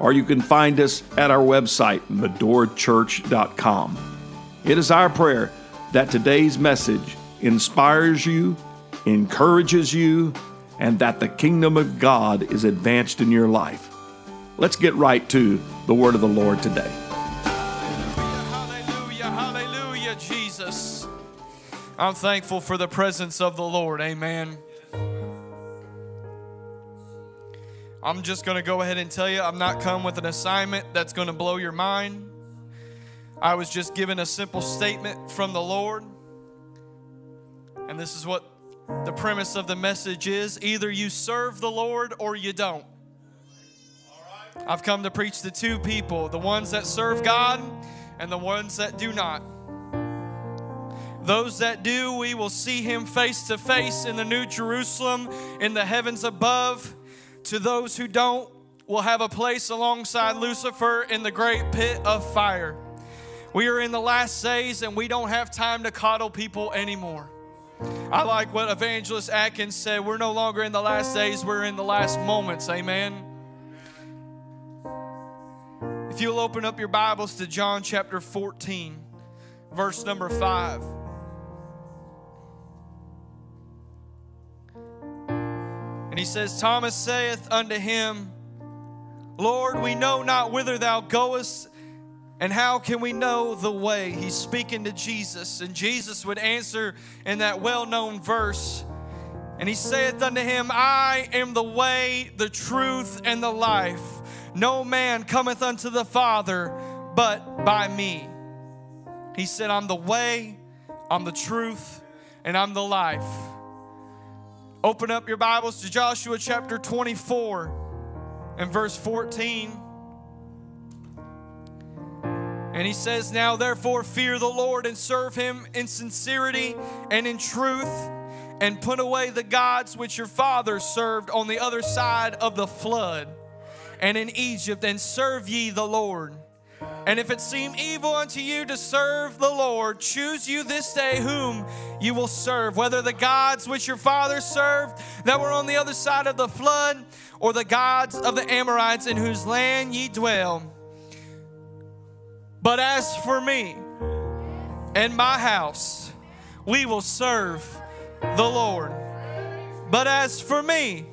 or you can find us at our website, medorachurch.com. It is our prayer that today's message inspires you, encourages you, and that the kingdom of God is advanced in your life. Let's get right to the word of the Lord today. Hallelujah, hallelujah, Jesus. I'm thankful for the presence of the Lord. Amen. I'm just going to go ahead and tell you I'm not come with an assignment that's going to blow your mind. I was just given a simple statement from the Lord. And this is what the premise of the message is either you serve the Lord or you don't. I've come to preach to two people the ones that serve God and the ones that do not. Those that do, we will see Him face to face in the New Jerusalem, in the heavens above. To those who don't, will have a place alongside Lucifer in the great pit of fire. We are in the last days and we don't have time to coddle people anymore. I like what Evangelist Atkins said. We're no longer in the last days, we're in the last moments. Amen. If you'll open up your Bibles to John chapter 14, verse number 5. And he says, Thomas saith unto him, Lord, we know not whither thou goest, and how can we know the way? He's speaking to Jesus, and Jesus would answer in that well known verse. And he saith unto him, I am the way, the truth, and the life. No man cometh unto the Father but by me. He said, I'm the way, I'm the truth, and I'm the life. Open up your Bibles to Joshua chapter 24 and verse 14. And he says, Now therefore fear the Lord and serve him in sincerity and in truth, and put away the gods which your fathers served on the other side of the flood and in Egypt, and serve ye the Lord. And if it seem evil unto you to serve the Lord, choose you this day whom you will serve, whether the gods which your fathers served that were on the other side of the flood, or the gods of the Amorites in whose land ye dwell. But as for me and my house, we will serve the Lord. But as for me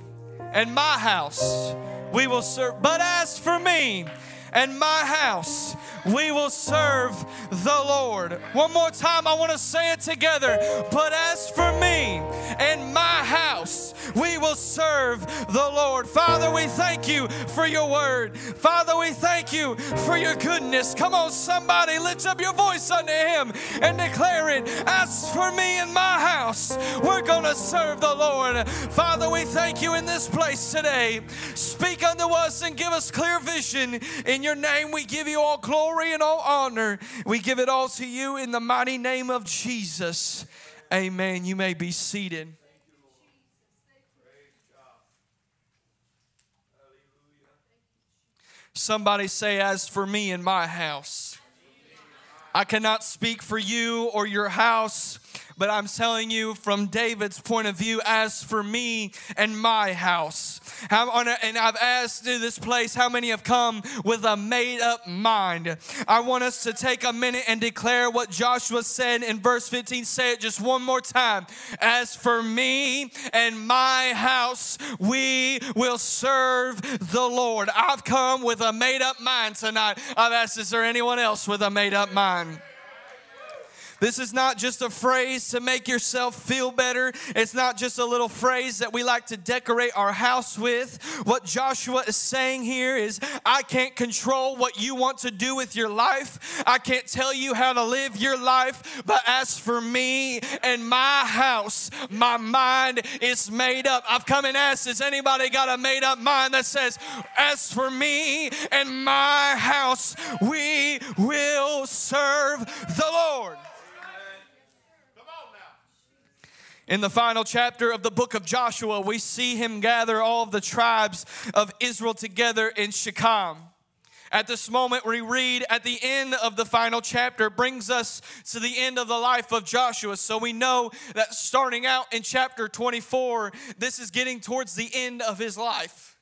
and my house, we will serve. But as for me and my house, we will serve the Lord. One more time, I want to say it together. But as for me and my house, we will serve the Lord. Father, we thank you for your word. Father, we thank you for your goodness. Come on, somebody, lift up your voice unto him and declare it. As for me and my house, we're going to serve the Lord. Father, we thank you in this place today. Speak unto us and give us clear vision. In your name, we give you all glory and all honor. We give it all to you in the mighty name of Jesus. Amen. You may be seated. Somebody say, As for me and my house, I cannot speak for you or your house, but I'm telling you from David's point of view, as for me and my house. How, and I've asked in this place how many have come with a made up mind. I want us to take a minute and declare what Joshua said in verse 15. Say it just one more time. As for me and my house, we will serve the Lord. I've come with a made up mind tonight. I've asked, is there anyone else with a made up mind? This is not just a phrase to make yourself feel better. It's not just a little phrase that we like to decorate our house with. What Joshua is saying here is I can't control what you want to do with your life. I can't tell you how to live your life. But as for me and my house, my mind is made up. I've come and asked, has anybody got a made up mind that says, as for me and my house, we will serve the Lord. In the final chapter of the book of Joshua, we see him gather all of the tribes of Israel together in Shechem. At this moment, we read at the end of the final chapter brings us to the end of the life of Joshua. So we know that starting out in chapter 24, this is getting towards the end of his life.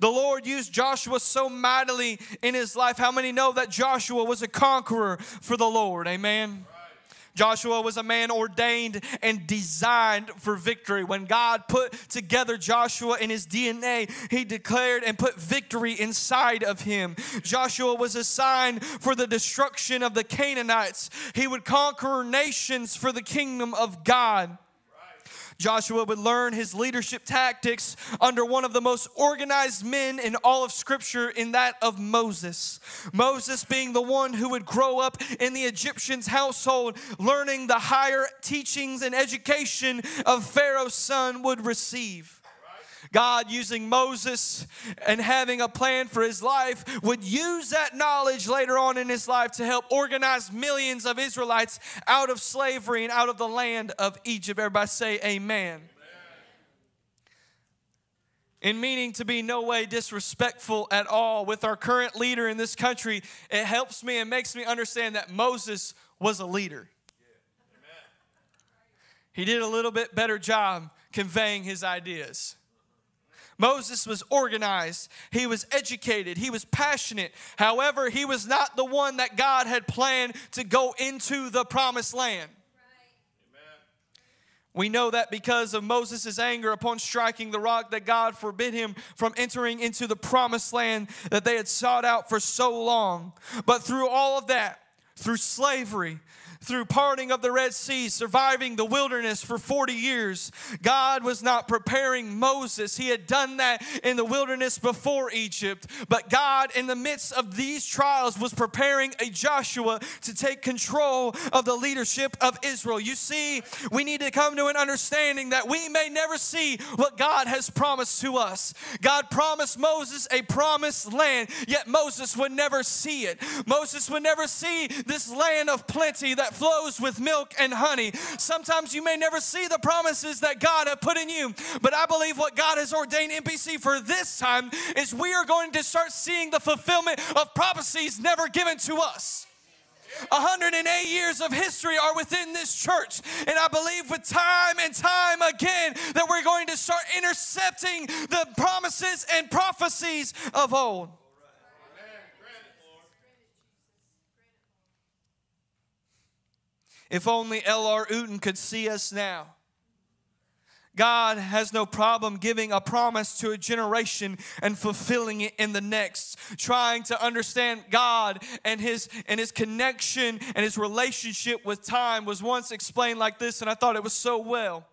The Lord used Joshua so mightily in his life. How many know that Joshua was a conqueror for the Lord? Amen. Joshua was a man ordained and designed for victory. When God put together Joshua in his DNA, he declared and put victory inside of him. Joshua was assigned for the destruction of the Canaanites. He would conquer nations for the kingdom of God. Joshua would learn his leadership tactics under one of the most organized men in all of Scripture, in that of Moses. Moses being the one who would grow up in the Egyptian's household, learning the higher teachings and education of Pharaoh's son would receive. God, using Moses and having a plan for his life, would use that knowledge later on in his life to help organize millions of Israelites out of slavery and out of the land of Egypt. Everybody say, Amen. In meaning to be no way disrespectful at all with our current leader in this country, it helps me and makes me understand that Moses was a leader. He did a little bit better job conveying his ideas. Moses was organized, he was educated, he was passionate. However, he was not the one that God had planned to go into the promised land. We know that because of Moses' anger upon striking the rock, that God forbid him from entering into the promised land that they had sought out for so long. But through all of that, through slavery, through parting of the Red Sea, surviving the wilderness for 40 years. God was not preparing Moses. He had done that in the wilderness before Egypt. But God, in the midst of these trials, was preparing a Joshua to take control of the leadership of Israel. You see, we need to come to an understanding that we may never see what God has promised to us. God promised Moses a promised land, yet Moses would never see it. Moses would never see this land of plenty that flows with milk and honey. Sometimes you may never see the promises that God has put in you, but I believe what God has ordained MPC for this time is we are going to start seeing the fulfillment of prophecies never given to us. 108 years of history are within this church. And I believe with time and time again that we're going to start intercepting the promises and prophecies of old. If only L.R. Uten could see us now. God has no problem giving a promise to a generation and fulfilling it in the next. Trying to understand God and his and his connection and his relationship with time was once explained like this and I thought it was so well.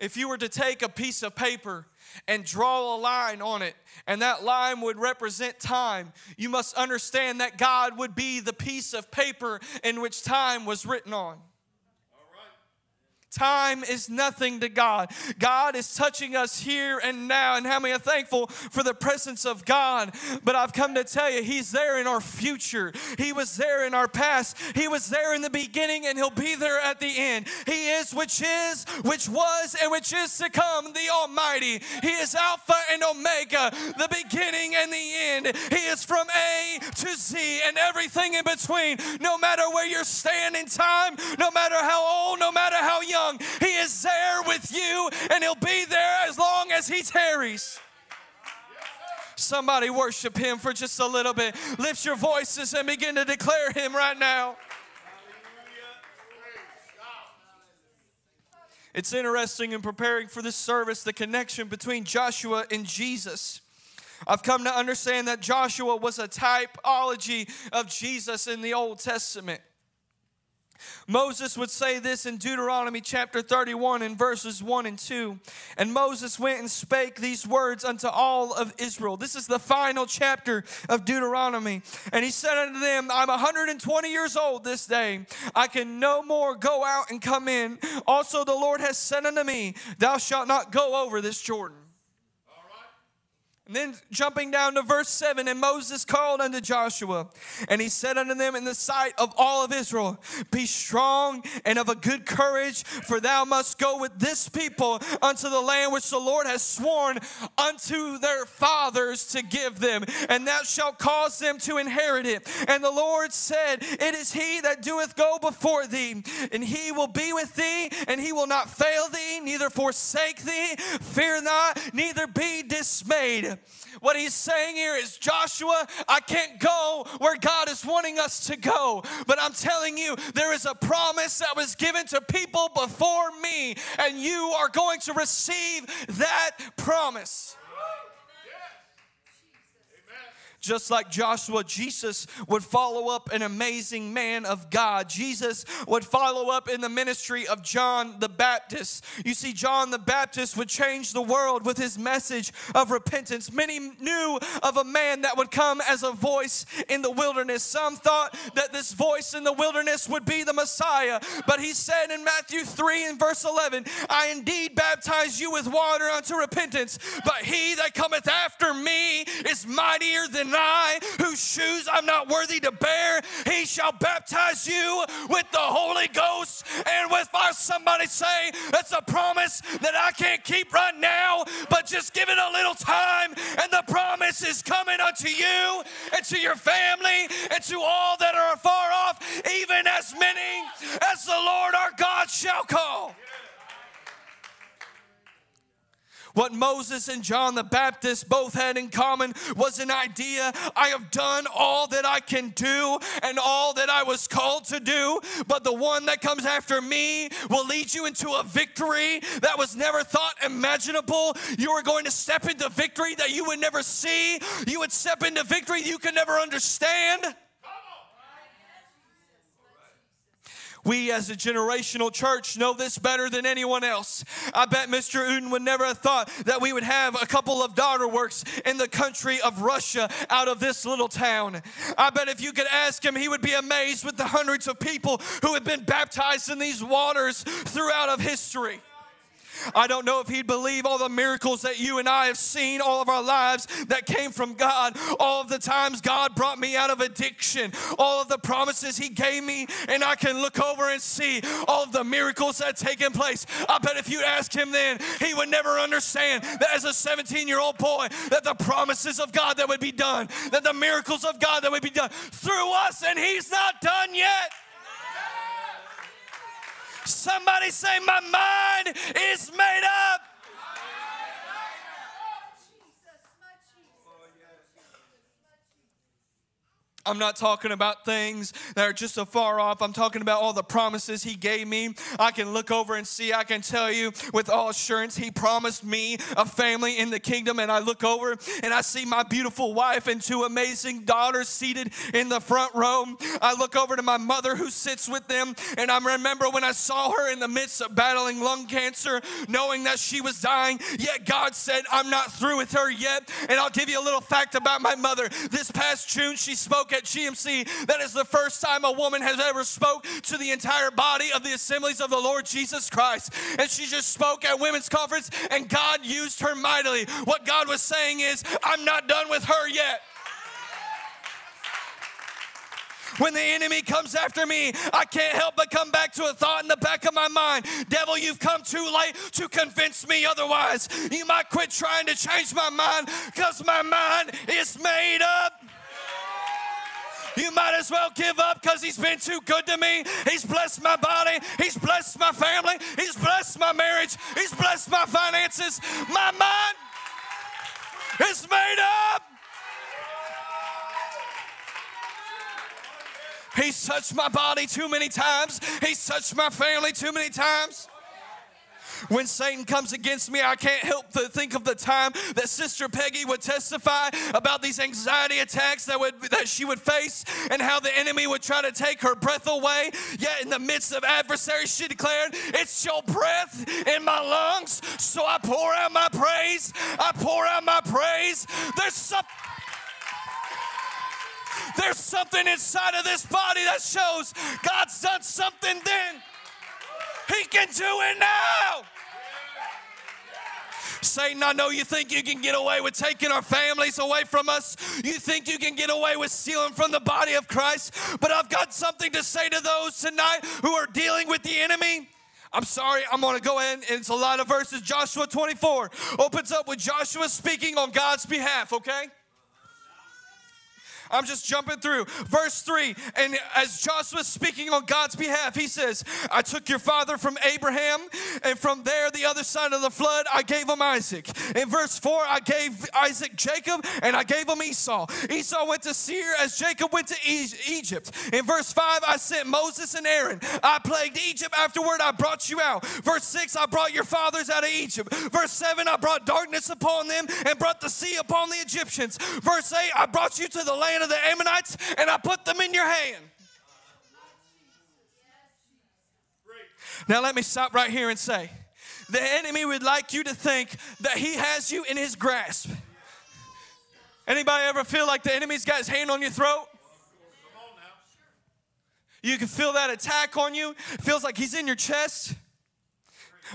If you were to take a piece of paper and draw a line on it, and that line would represent time, you must understand that God would be the piece of paper in which time was written on. Time is nothing to God. God is touching us here and now. And how many are thankful for the presence of God? But I've come to tell you, He's there in our future. He was there in our past. He was there in the beginning, and He'll be there at the end. He is, which is, which was, and which is to come, the Almighty. He is Alpha and Omega, the beginning and the end. He is from A to Z and everything in between. No matter where you stand in time, no matter how old, no matter how young young. He is there with you, and He'll be there as long as He tarries. Somebody worship Him for just a little bit. Lift your voices and begin to declare Him right now. It's interesting in preparing for this service the connection between Joshua and Jesus. I've come to understand that Joshua was a typology of Jesus in the Old Testament. Moses would say this in Deuteronomy chapter 31 in verses 1 and 2. And Moses went and spake these words unto all of Israel. This is the final chapter of Deuteronomy. And he said unto them, I'm 120 years old this day. I can no more go out and come in. Also, the Lord has said unto me, Thou shalt not go over this Jordan. And then jumping down to verse 7 And Moses called unto Joshua, and he said unto them in the sight of all of Israel, Be strong and of a good courage, for thou must go with this people unto the land which the Lord has sworn unto their fathers to give them, and thou shalt cause them to inherit it. And the Lord said, It is he that doeth go before thee, and he will be with thee, and he will not fail thee, neither forsake thee. Fear not, neither be dismayed. What he's saying here is, Joshua, I can't go where God is wanting us to go, but I'm telling you, there is a promise that was given to people before me, and you are going to receive that promise. Just like Joshua, Jesus would follow up an amazing man of God. Jesus would follow up in the ministry of John the Baptist. You see, John the Baptist would change the world with his message of repentance. Many knew of a man that would come as a voice in the wilderness. Some thought that this voice in the wilderness would be the Messiah, but he said in Matthew 3 and verse 11, I indeed baptize you with water unto repentance, but he that cometh after me is mightier than Whose shoes I'm not worthy to bear, he shall baptize you with the Holy Ghost and with fire. Somebody say, that's a promise that I can't keep right now, but just give it a little time, and the promise is coming unto you and to your family and to all that are far off, even as many as the Lord our God shall call. What Moses and John the Baptist both had in common was an idea I have done all that I can do and all that I was called to do, but the one that comes after me will lead you into a victory that was never thought imaginable. You are going to step into victory that you would never see, you would step into victory you could never understand. We as a generational church know this better than anyone else. I bet Mr. Uden would never have thought that we would have a couple of daughter works in the country of Russia out of this little town. I bet if you could ask him, he would be amazed with the hundreds of people who have been baptized in these waters throughout of history. I don't know if he'd believe all the miracles that you and I have seen all of our lives that came from God. All of the times God brought me out of addiction, all of the promises he gave me, and I can look over and see all of the miracles that taken place. I bet if you ask him then, he would never understand that as a 17 year old boy, that the promises of God that would be done, that the miracles of God that would be done through us, and he's not done yet. Somebody say, My mind is made up. I'm not talking about things that are just so far off. I'm talking about all the promises He gave me. I can look over and see, I can tell you with all assurance, He promised me a family in the kingdom. And I look over and I see my beautiful wife and two amazing daughters seated in the front row. I look over to my mother who sits with them. And I remember when I saw her in the midst of battling lung cancer, knowing that she was dying. Yet God said, I'm not through with her yet. And I'll give you a little fact about my mother. This past June, she spoke at GMC, that is the first time a woman has ever spoke to the entire body of the assemblies of the Lord Jesus Christ. And she just spoke at women's conference and God used her mightily. What God was saying is, I'm not done with her yet. When the enemy comes after me, I can't help but come back to a thought in the back of my mind Devil, you've come too late to convince me otherwise. You might quit trying to change my mind because my mind is made up. You might as well give up because He's been too good to me. He's blessed my body, He's blessed my family, He's blessed my marriage, He's blessed my finances. My mind is made up. He's touched my body too many times. He's touched my family too many times. When Satan comes against me, I can't help to think of the time that Sister Peggy would testify about these anxiety attacks that would that she would face and how the enemy would try to take her breath away. Yet in the midst of adversary, she declared, It's your breath in my lungs. So I pour out my praise. I pour out my praise. There's something. There's something inside of this body that shows God's done something then. He can do it now. Satan, I know you think you can get away with taking our families away from us. You think you can get away with stealing from the body of Christ. But I've got something to say to those tonight who are dealing with the enemy. I'm sorry, I'm gonna go in. It's a lot of verses. Joshua 24 opens up with Joshua speaking on God's behalf, okay? I'm just jumping through. Verse 3 And as Joshua's speaking on God's behalf, he says, I took your father from Abraham, and from there, the other side of the flood, I gave him Isaac. In verse 4, I gave Isaac Jacob, and I gave him Esau. Esau went to Seir as Jacob went to Egypt. In verse 5, I sent Moses and Aaron. I plagued Egypt. Afterward, I brought you out. Verse 6, I brought your fathers out of Egypt. Verse 7, I brought darkness upon them and brought the sea upon the Egyptians. Verse 8, I brought you to the land land of the Ammonites and I put them in your hand. Now, let me stop right here and say the enemy would like you to think that he has you in his grasp. Anybody ever feel like the enemy's got his hand on your throat? You can feel that attack on you. Feels like he's in your chest.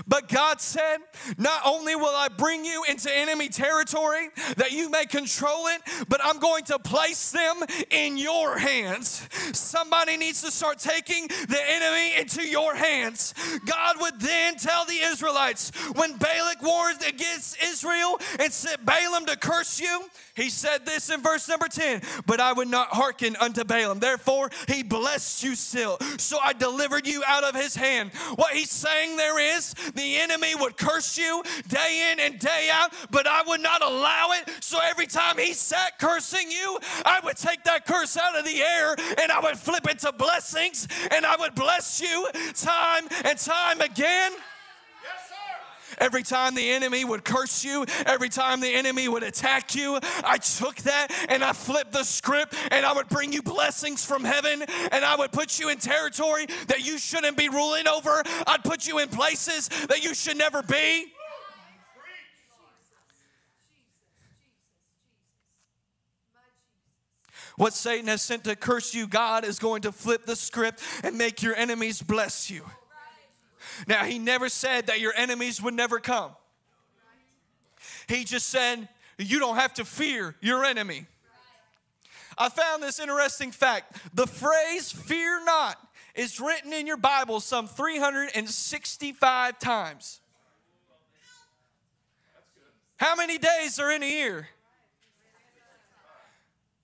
But God said, Not only will I bring you into enemy territory that you may control it, but I'm going to place them in your hands. Somebody needs to start taking the enemy into your hands. God would then tell the Israelites when Balak warred against Israel and sent Balaam to curse you, he said this in verse number 10 But I would not hearken unto Balaam. Therefore, he blessed you still. So I delivered you out of his hand. What he's saying there is the enemy would curse you day in and day out, but I would not allow it. So every time he sat cursing you, I would take that curse out of the air and I would flip it to blessings and I would bless you time and time again. Every time the enemy would curse you, every time the enemy would attack you, I took that and I flipped the script and I would bring you blessings from heaven and I would put you in territory that you shouldn't be ruling over. I'd put you in places that you should never be. What Satan has sent to curse you, God is going to flip the script and make your enemies bless you. Now, he never said that your enemies would never come. He just said, you don't have to fear your enemy. I found this interesting fact. The phrase fear not is written in your Bible some 365 times. How many days are in a year?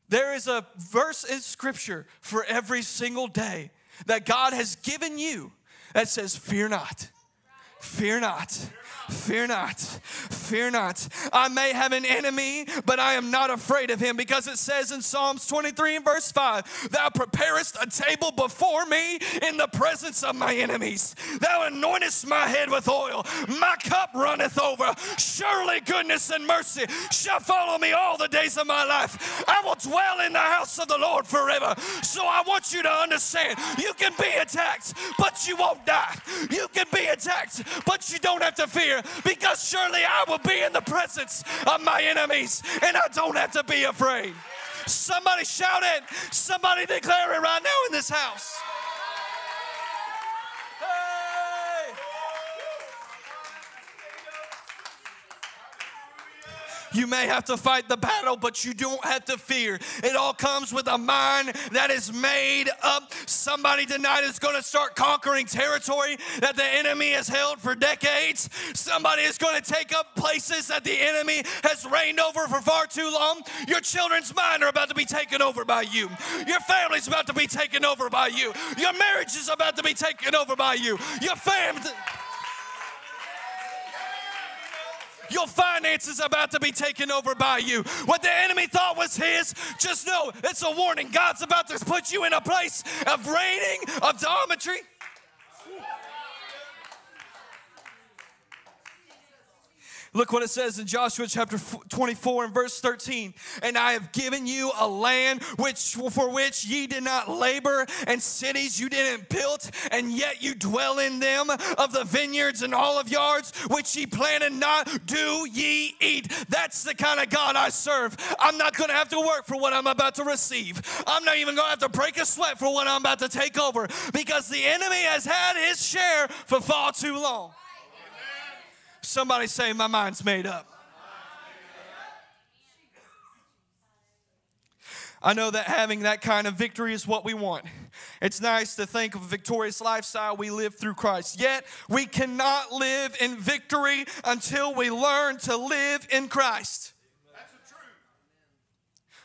There is a verse in Scripture for every single day that God has given you that says, Fear not, fear not. Fear not, fear not. I may have an enemy, but I am not afraid of him because it says in Psalms 23 and verse 5 Thou preparest a table before me in the presence of my enemies. Thou anointest my head with oil, my cup runneth over. Surely goodness and mercy shall follow me all the days of my life. I will dwell in the house of the Lord forever. So I want you to understand you can be attacked, but you won't die. You can be attacked, but you don't have to fear fear because surely I will be in the presence of my enemies and I don't have to be afraid. Somebody shout it. Somebody declare it right now in this house. You may have to fight the battle, but you don't have to fear. It all comes with a mind that is made up. Somebody tonight is going to start conquering territory that the enemy has held for decades. Somebody is going to take up places that the enemy has reigned over for far too long. Your children's mind are about to be taken over by you. Your family's about to be taken over by you. Your marriage is about to be taken over by you. Your family. Your finances about to be taken over by you. What the enemy thought was his, just know it's a warning. God's about to put you in a place of reigning, of dometry. Look what it says in Joshua chapter 24 and verse 13. And I have given you a land which for which ye did not labor, and cities you didn't build, and yet you dwell in them, of the vineyards and olive yards which ye planted not, do ye eat. That's the kind of God I serve. I'm not gonna have to work for what I'm about to receive. I'm not even gonna have to break a sweat for what I'm about to take over because the enemy has had his share for far too long. Somebody say, My mind's made up. I know that having that kind of victory is what we want. It's nice to think of a victorious lifestyle we live through Christ. Yet, we cannot live in victory until we learn to live in Christ.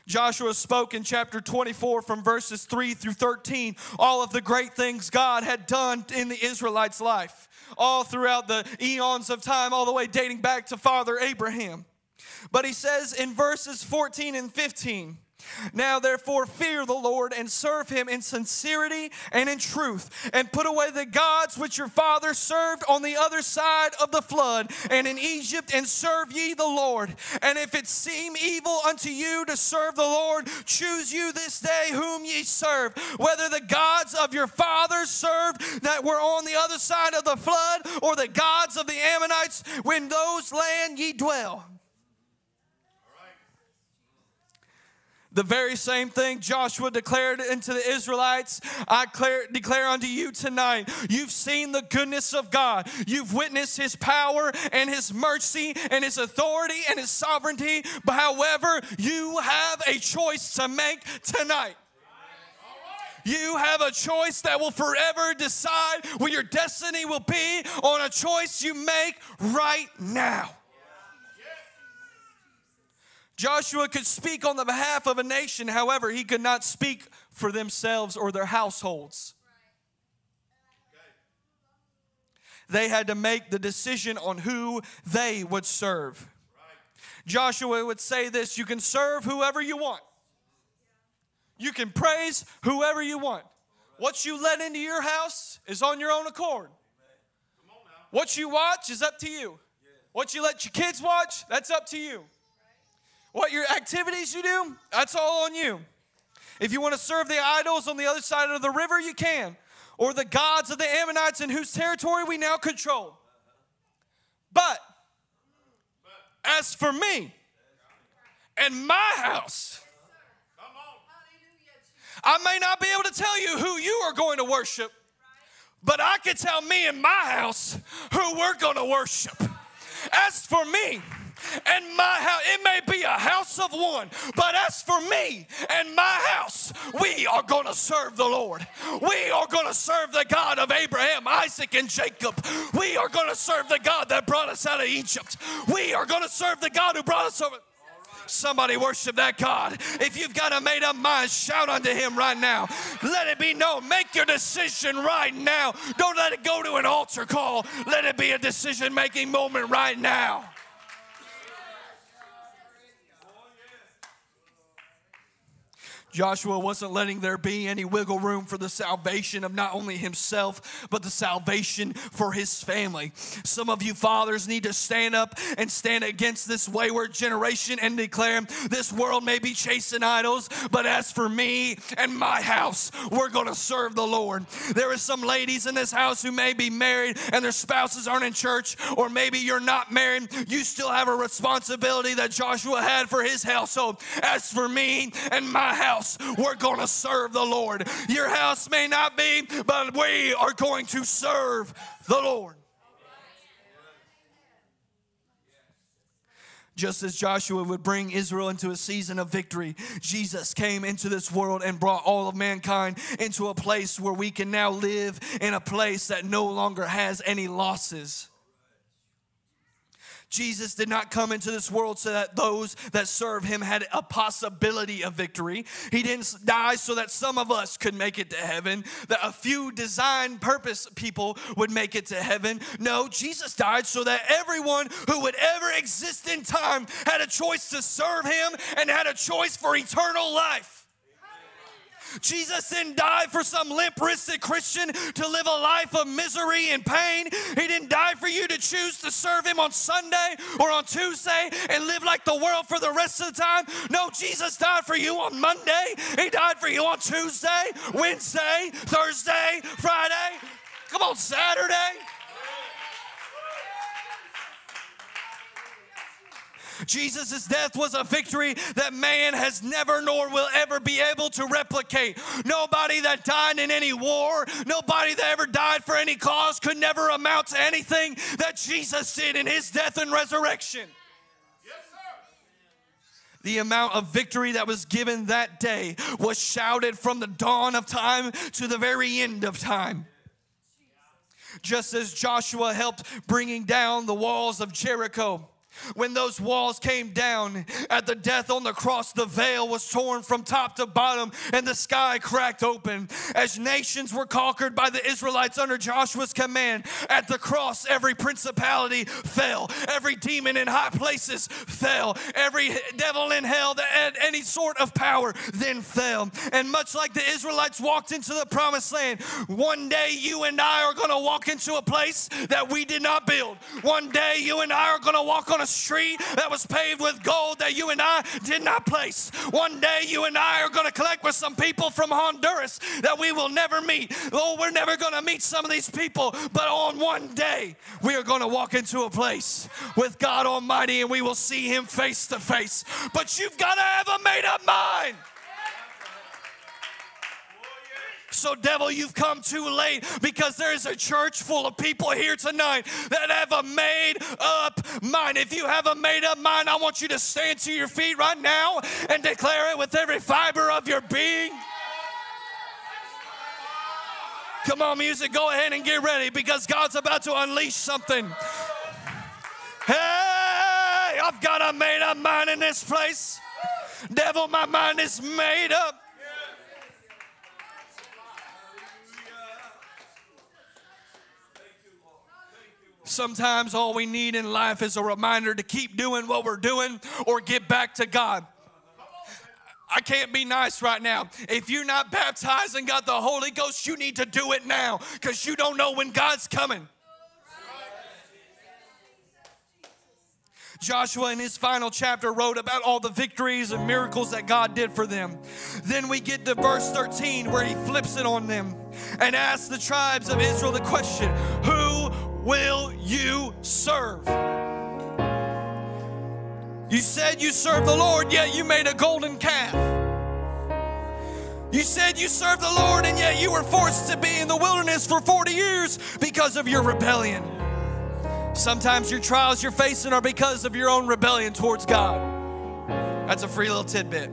Joshua spoke in chapter 24 from verses 3 through 13 all of the great things God had done in the Israelites' life, all throughout the eons of time, all the way dating back to Father Abraham. But he says in verses 14 and 15, now, therefore, fear the Lord and serve him in sincerity and in truth, and put away the gods which your fathers served on the other side of the flood and in Egypt, and serve ye the Lord. And if it seem evil unto you to serve the Lord, choose you this day whom ye serve, whether the gods of your fathers served that were on the other side of the flood, or the gods of the Ammonites when those land ye dwell. The very same thing Joshua declared into the Israelites, I declare, declare unto you tonight. You've seen the goodness of God. You've witnessed his power and his mercy and his authority and his sovereignty. But however, you have a choice to make tonight. You have a choice that will forever decide what your destiny will be on a choice you make right now. Joshua could speak on the behalf of a nation, however, he could not speak for themselves or their households. They had to make the decision on who they would serve. Joshua would say this you can serve whoever you want, you can praise whoever you want. What you let into your house is on your own accord. What you watch is up to you. What you let your kids watch, that's up to you. What your activities you do, that's all on you. If you want to serve the idols on the other side of the river, you can. Or the gods of the Ammonites in whose territory we now control. But as for me and my house, I may not be able to tell you who you are going to worship, but I can tell me and my house who we're going to worship. As for me, and my house, it may be a house of one, but as for me and my house, we are going to serve the Lord. We are going to serve the God of Abraham, Isaac, and Jacob. We are going to serve the God that brought us out of Egypt. We are going to serve the God who brought us over. Somebody worship that God. If you've got a made up mind, shout unto Him right now. Let it be known. Make your decision right now. Don't let it go to an altar call. Let it be a decision making moment right now. Joshua wasn't letting there be any wiggle room for the salvation of not only himself, but the salvation for his family. Some of you fathers need to stand up and stand against this wayward generation and declare this world may be chasing idols, but as for me and my house, we're going to serve the Lord. There are some ladies in this house who may be married and their spouses aren't in church, or maybe you're not married. You still have a responsibility that Joshua had for his household. As for me and my house, house, we're going to serve the Lord. Your house may not be, but we are going to serve the Lord. Just as Joshua would bring Israel into a season of victory, Jesus came into this world and brought all of mankind into a place where we can now live in a place that no longer has any losses. Jesus did not come into this world so that those that serve him had a possibility of victory. He didn't die so that some of us could make it to heaven, that a few design purpose people would make it to heaven. No, Jesus died so that everyone who would ever exist in time had a choice to serve him and had a choice for eternal life. Jesus didn't die for some limp wristed Christian to live a life of misery and pain. He didn't die for you to choose to serve Him on Sunday or on Tuesday and live like the world for the rest of the time. No, Jesus died for you on Monday. He died for you on Tuesday, Wednesday, Thursday, Friday. Come on, Saturday. Jesus' death was a victory that man has never nor will ever be able to replicate. Nobody that died in any war, nobody that ever died for any cause could never amount to anything that Jesus did in his death and resurrection. The amount of victory that was given that day was shouted from the dawn of time to the very end of time just as Joshua helped bringing down the walls of Jericho. When those walls came down at the death on the cross, the veil was torn from top to bottom and the sky cracked open. As nations were conquered by the Israelites under Joshua's command, at the cross, every principality fell, every demon in high places fell, every devil in hell that had any sort of power then fell. And much like the Israelites walked into the promised land, one day you and I are going to walk into a place that we did not build. One day you and I are going to walk on a street that was paved with gold that you and I did not place. One day you and I are going to collect with some people from Honduras that we will never meet. Oh, we're never going to meet some of these people, but on one day we are going to walk into a place with God Almighty and we will see Him face to face. But you've got to have a made up mind. So, devil, you've come too late because there's a church full of people here tonight that have a made up mind. If you have a made up mind, I want you to stand to your feet right now and declare it with every fiber of your being. Come on, music, go ahead and get ready because God's about to unleash something. Hey, I've got a made up mind in this place. Devil, my mind is made up. Sometimes all we need in life is a reminder to keep doing what we're doing or get back to God. I can't be nice right now. If you're not baptized and got the Holy Ghost, you need to do it now because you don't know when God's coming. Joshua, in his final chapter, wrote about all the victories and miracles that God did for them. Then we get to verse 13 where he flips it on them and asks the tribes of Israel the question Who will you serve? You said you serve the Lord, yet you made a golden calf. You said you served the Lord, and yet you were forced to be in the wilderness for 40 years because of your rebellion. Sometimes your trials you're facing are because of your own rebellion towards God. That's a free little tidbit.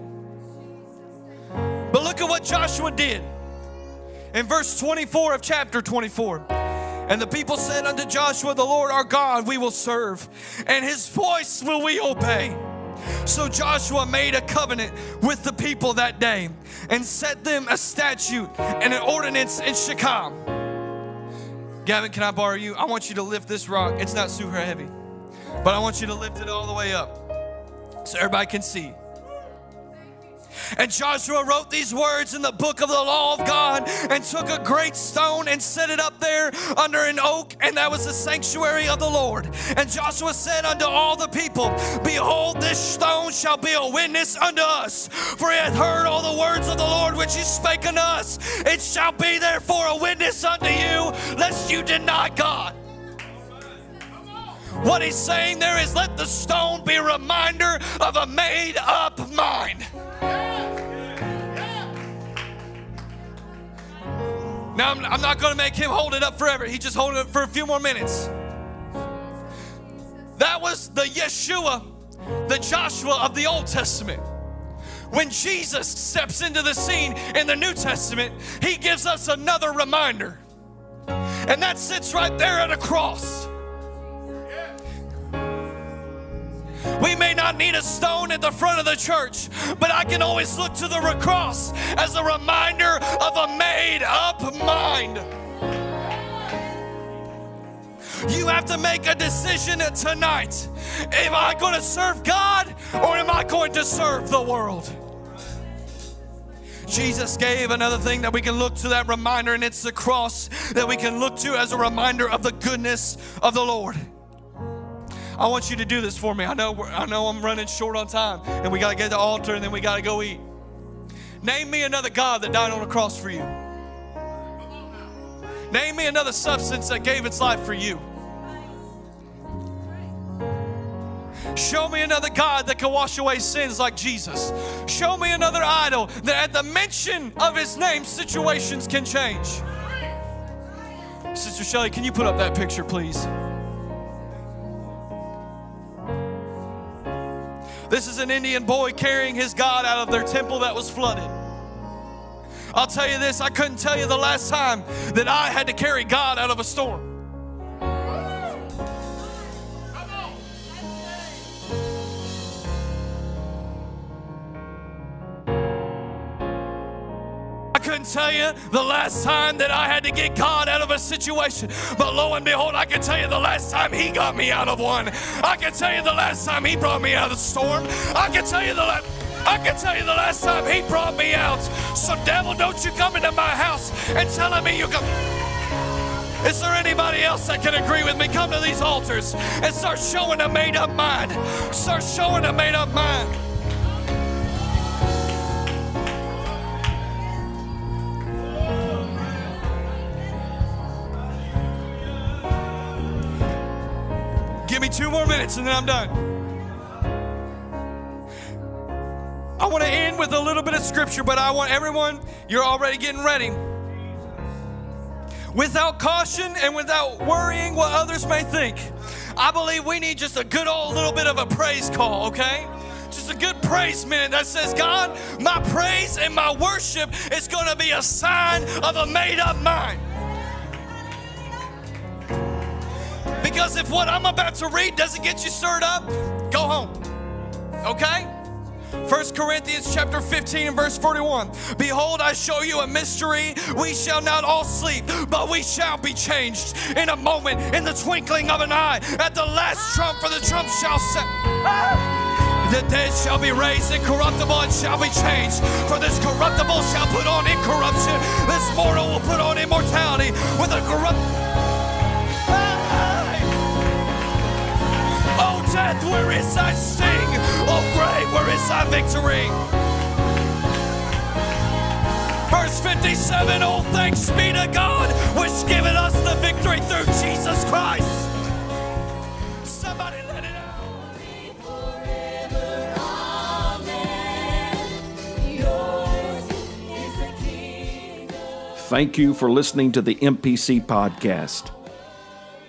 But look at what Joshua did in verse 24 of chapter 24. And the people said unto Joshua, The Lord our God we will serve, and his voice will we obey. So Joshua made a covenant with the people that day and set them a statute and an ordinance in Shechem. Gavin, can I borrow you? I want you to lift this rock. It's not super heavy, but I want you to lift it all the way up so everybody can see. And Joshua wrote these words in the book of the law of God and took a great stone and set it up there under an oak, and that was the sanctuary of the Lord. And Joshua said unto all the people, Behold, this stone shall be a witness unto us, for he hath heard all the words of the Lord which he spake unto us. It shall be therefore a witness unto you, lest you deny God. What he's saying there is let the stone be a reminder of a made up mind. Now, I'm, I'm not going to make him hold it up forever. He just hold it for a few more minutes. That was the Yeshua, the Joshua of the Old Testament. When Jesus steps into the scene in the New Testament, he gives us another reminder. And that sits right there at a cross. We may not need a stone at the front of the church, but I can always look to the cross as a reminder of a made up mind. You have to make a decision tonight. Am I going to serve God or am I going to serve the world? Jesus gave another thing that we can look to that reminder, and it's the cross that we can look to as a reminder of the goodness of the Lord. I want you to do this for me. I know, I know I'm running short on time, and we got to get to the altar, and then we got to go eat. Name me another God that died on the cross for you. Name me another substance that gave its life for you. Show me another God that can wash away sins like Jesus. Show me another idol that at the mention of his name, situations can change. Sister Shelly, can you put up that picture, please? This is an Indian boy carrying his God out of their temple that was flooded. I'll tell you this I couldn't tell you the last time that I had to carry God out of a storm. Tell you the last time that I had to get God out of a situation, but lo and behold, I can tell you the last time He got me out of one. I can tell you the last time He brought me out of the storm. I can tell you the last. I can tell you the last time he brought me out. So, devil, don't you come into my house and telling me you come. Is there anybody else that can agree with me? Come to these altars and start showing a made up mind. Start showing a made up mind. Two more minutes and then I'm done. I want to end with a little bit of scripture, but I want everyone, you're already getting ready. Without caution and without worrying what others may think, I believe we need just a good old little bit of a praise call, okay? Just a good praise minute that says, God, my praise and my worship is going to be a sign of a made up mind. Because if what I'm about to read doesn't get you stirred up, go home. Okay? 1 Corinthians chapter 15 and verse 41. Behold, I show you a mystery. We shall not all sleep, but we shall be changed in a moment, in the twinkling of an eye. At the last trump, for the trump shall sound. The dead shall be raised incorruptible and shall be changed. For this corruptible shall put on incorruption. This mortal will put on immortality with a corrupt. Death, where is thy sting? Oh, grave, where is thy victory? Verse 57 Oh, thanks be to God, which giveth us the victory through Jesus Christ. Somebody let it out. Thank you for listening to the MPC podcast.